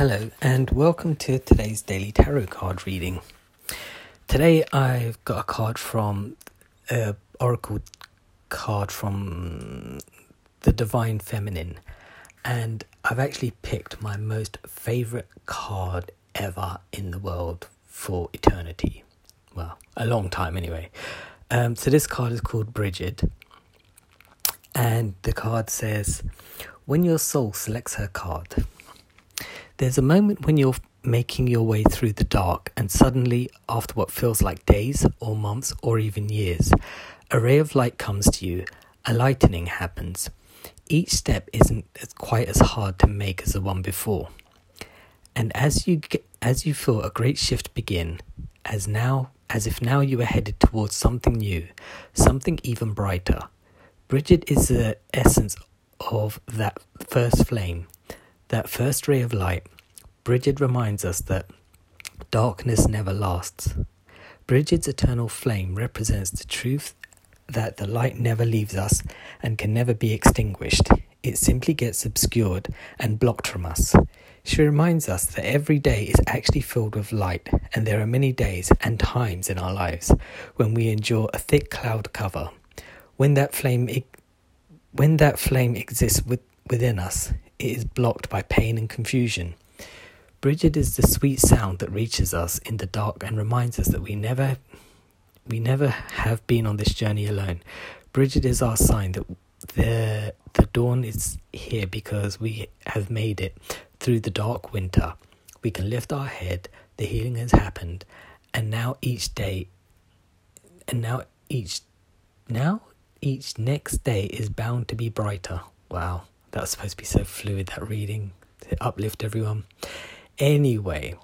Hello, and welcome to today's daily tarot card reading. Today I've got a card from uh, Oracle card from the Divine Feminine, and I've actually picked my most favorite card ever in the world for eternity. Well, a long time anyway. Um, so this card is called Bridget, and the card says, When your soul selects her card, there's a moment when you're making your way through the dark, and suddenly, after what feels like days or months or even years, a ray of light comes to you, a lightening happens. Each step isn't quite as hard to make as the one before. And as you get, as you feel a great shift begin, as now as if now you are headed towards something new, something even brighter. Bridget is the essence of that first flame, that first ray of light, Bridget reminds us that darkness never lasts. Bridget's eternal flame represents the truth that the light never leaves us and can never be extinguished. It simply gets obscured and blocked from us. She reminds us that every day is actually filled with light, and there are many days and times in our lives when we endure a thick cloud cover. When that flame, when that flame exists with, within us, it is blocked by pain and confusion. Bridget is the sweet sound that reaches us in the dark and reminds us that we never we never have been on this journey alone. Bridget is our sign that the the dawn is here because we have made it through the dark winter. We can lift our head, the healing has happened, and now each day and now each now each next day is bound to be brighter. Wow, that was supposed to be so fluid that reading to uplift everyone. Anyway,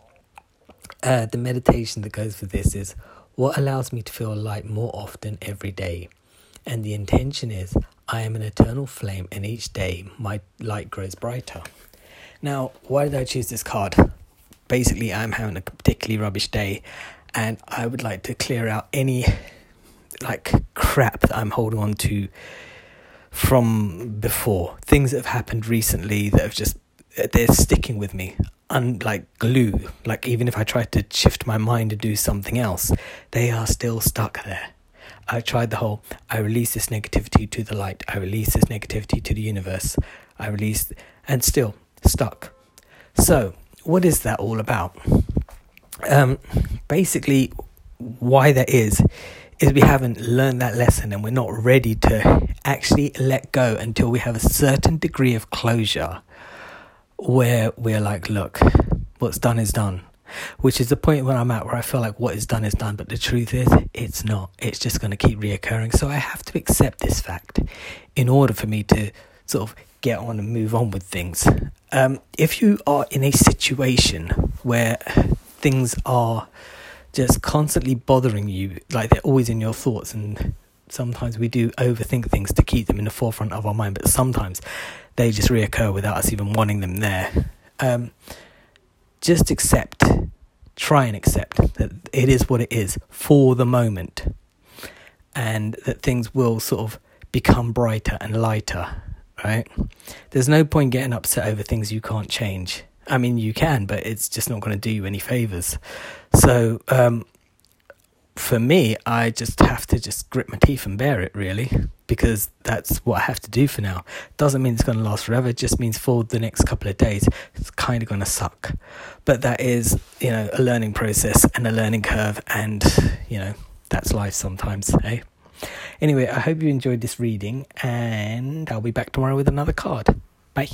uh, the meditation that goes for this is what allows me to feel light more often every day. And the intention is I am an eternal flame, and each day my light grows brighter. Now, why did I choose this card? Basically, I'm having a particularly rubbish day, and I would like to clear out any like crap that I'm holding on to from before. Things that have happened recently that have just they're sticking with me. Unlike glue. Like even if i try to shift my mind to do something else they are still stuck there. I tried the whole i release this negativity to the light. I release this negativity to the universe. I release and still stuck. So what is that all about? Um basically why that is is we haven't learned that lesson and we're not ready to actually let go until we have a certain degree of closure where we're like, look, what's done is done. Which is the point where I'm at where I feel like what is done is done, but the truth is, it's not. It's just going to keep reoccurring. So I have to accept this fact in order for me to sort of get on and move on with things. Um, if you are in a situation where things are just constantly bothering you, like they're always in your thoughts, and sometimes we do overthink things to keep them in the forefront of our mind, but sometimes they just reoccur without us even wanting them there. Um, just accept, try and accept that it is what it is for the moment, and that things will sort of become brighter and lighter, right? There's no point getting upset over things you can't change. I mean, you can, but it's just not going to do you any favors. So, um, for me, I just have to just grit my teeth and bear it, really, because that's what I have to do for now. Doesn't mean it's going to last forever, it just means for the next couple of days, it's kind of going to suck. But that is, you know, a learning process and a learning curve, and, you know, that's life sometimes, eh? Anyway, I hope you enjoyed this reading, and I'll be back tomorrow with another card. Bye.